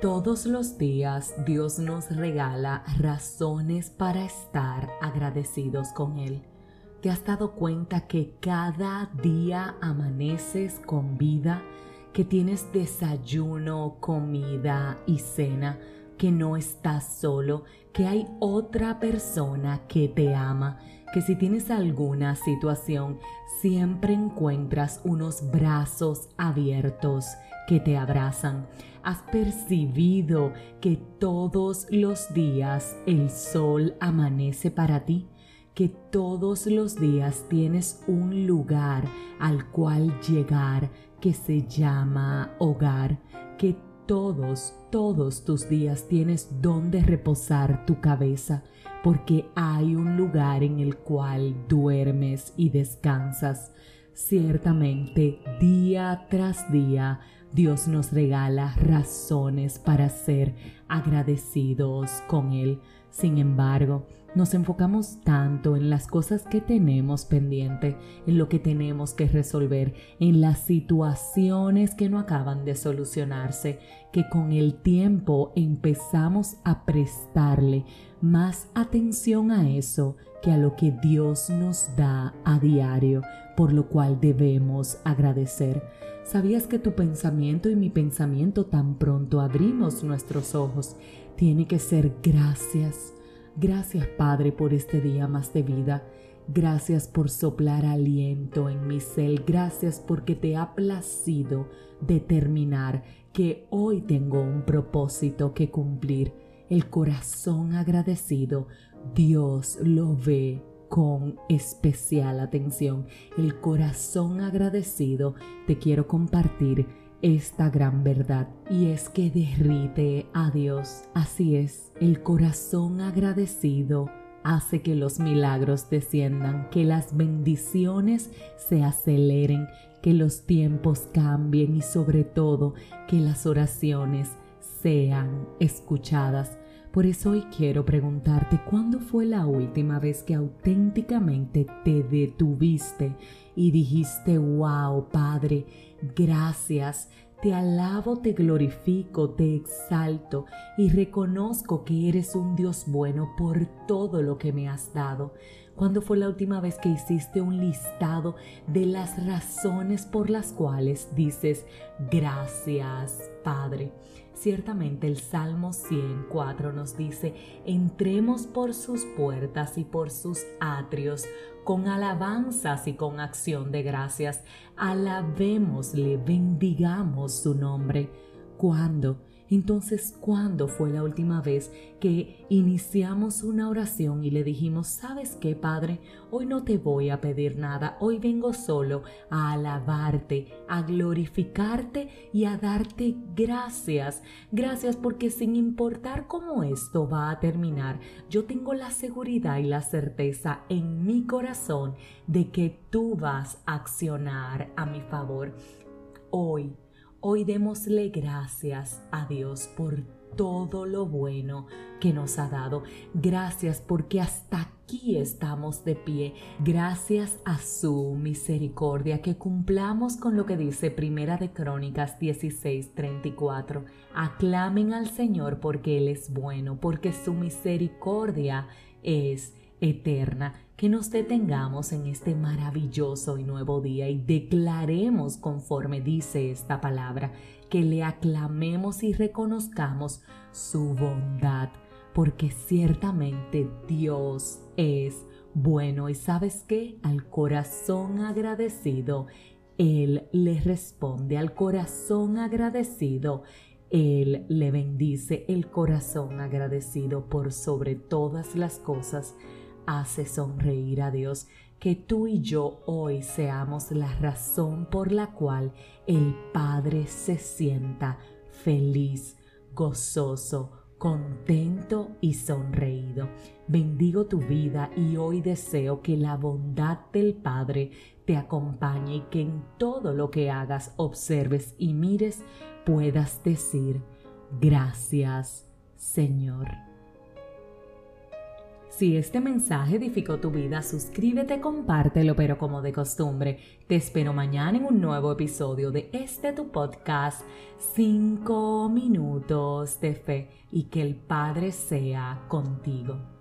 Todos los días Dios nos regala razones para estar agradecidos con Él. ¿Te has dado cuenta que cada día amaneces con vida, que tienes desayuno, comida y cena, que no estás solo, que hay otra persona que te ama, que si tienes alguna situación, siempre encuentras unos brazos abiertos que te abrazan. Has percibido que todos los días el sol amanece para ti, que todos los días tienes un lugar al cual llegar que se llama hogar, que todos, todos tus días tienes donde reposar tu cabeza, porque hay un lugar en el cual duermes y descansas. Ciertamente, día tras día, Dios nos regala razones para ser agradecidos con Él. Sin embargo, nos enfocamos tanto en las cosas que tenemos pendiente, en lo que tenemos que resolver, en las situaciones que no acaban de solucionarse, que con el tiempo empezamos a prestarle más atención a eso que a lo que Dios nos da a diario, por lo cual debemos agradecer. ¿Sabías que tu pensamiento y mi pensamiento tan pronto abrimos nuestros ojos? Tiene que ser gracias Gracias Padre por este día más de vida. Gracias por soplar aliento en mi ser. Gracias porque te ha placido determinar que hoy tengo un propósito que cumplir. El corazón agradecido, Dios lo ve con especial atención. El corazón agradecido te quiero compartir esta gran verdad y es que derrite a Dios. Así es, el corazón agradecido hace que los milagros desciendan, que las bendiciones se aceleren, que los tiempos cambien y sobre todo que las oraciones sean escuchadas. Por eso hoy quiero preguntarte, ¿cuándo fue la última vez que auténticamente te detuviste y dijiste, wow, Padre, gracias, te alabo, te glorifico, te exalto y reconozco que eres un Dios bueno por todo lo que me has dado. ¿Cuándo fue la última vez que hiciste un listado de las razones por las cuales dices gracias, Padre? Ciertamente el Salmo 104 nos dice, entremos por sus puertas y por sus atrios con alabanzas y con acción de gracias. Alabémosle, bendigamos su nombre. ¿Cuándo? Entonces, ¿cuándo fue la última vez que iniciamos una oración y le dijimos, sabes qué, Padre, hoy no te voy a pedir nada, hoy vengo solo a alabarte, a glorificarte y a darte gracias. Gracias porque sin importar cómo esto va a terminar, yo tengo la seguridad y la certeza en mi corazón de que tú vas a accionar a mi favor. Hoy Hoy démosle gracias a Dios por todo lo bueno que nos ha dado. Gracias porque hasta aquí estamos de pie. Gracias a su misericordia que cumplamos con lo que dice Primera de Crónicas 16:34. Aclamen al Señor porque Él es bueno, porque su misericordia es eterna que nos detengamos en este maravilloso y nuevo día y declaremos conforme dice esta palabra, que le aclamemos y reconozcamos su bondad, porque ciertamente Dios es bueno y sabes que al corazón agradecido, Él le responde al corazón agradecido. Él le bendice el corazón agradecido por sobre todas las cosas hace sonreír a Dios, que tú y yo hoy seamos la razón por la cual el Padre se sienta feliz, gozoso, contento y sonreído. Bendigo tu vida y hoy deseo que la bondad del Padre te acompañe y que en todo lo que hagas, observes y mires puedas decir, gracias Señor. Si este mensaje edificó tu vida, suscríbete, compártelo, pero como de costumbre, te espero mañana en un nuevo episodio de este tu podcast, 5 minutos de fe, y que el Padre sea contigo.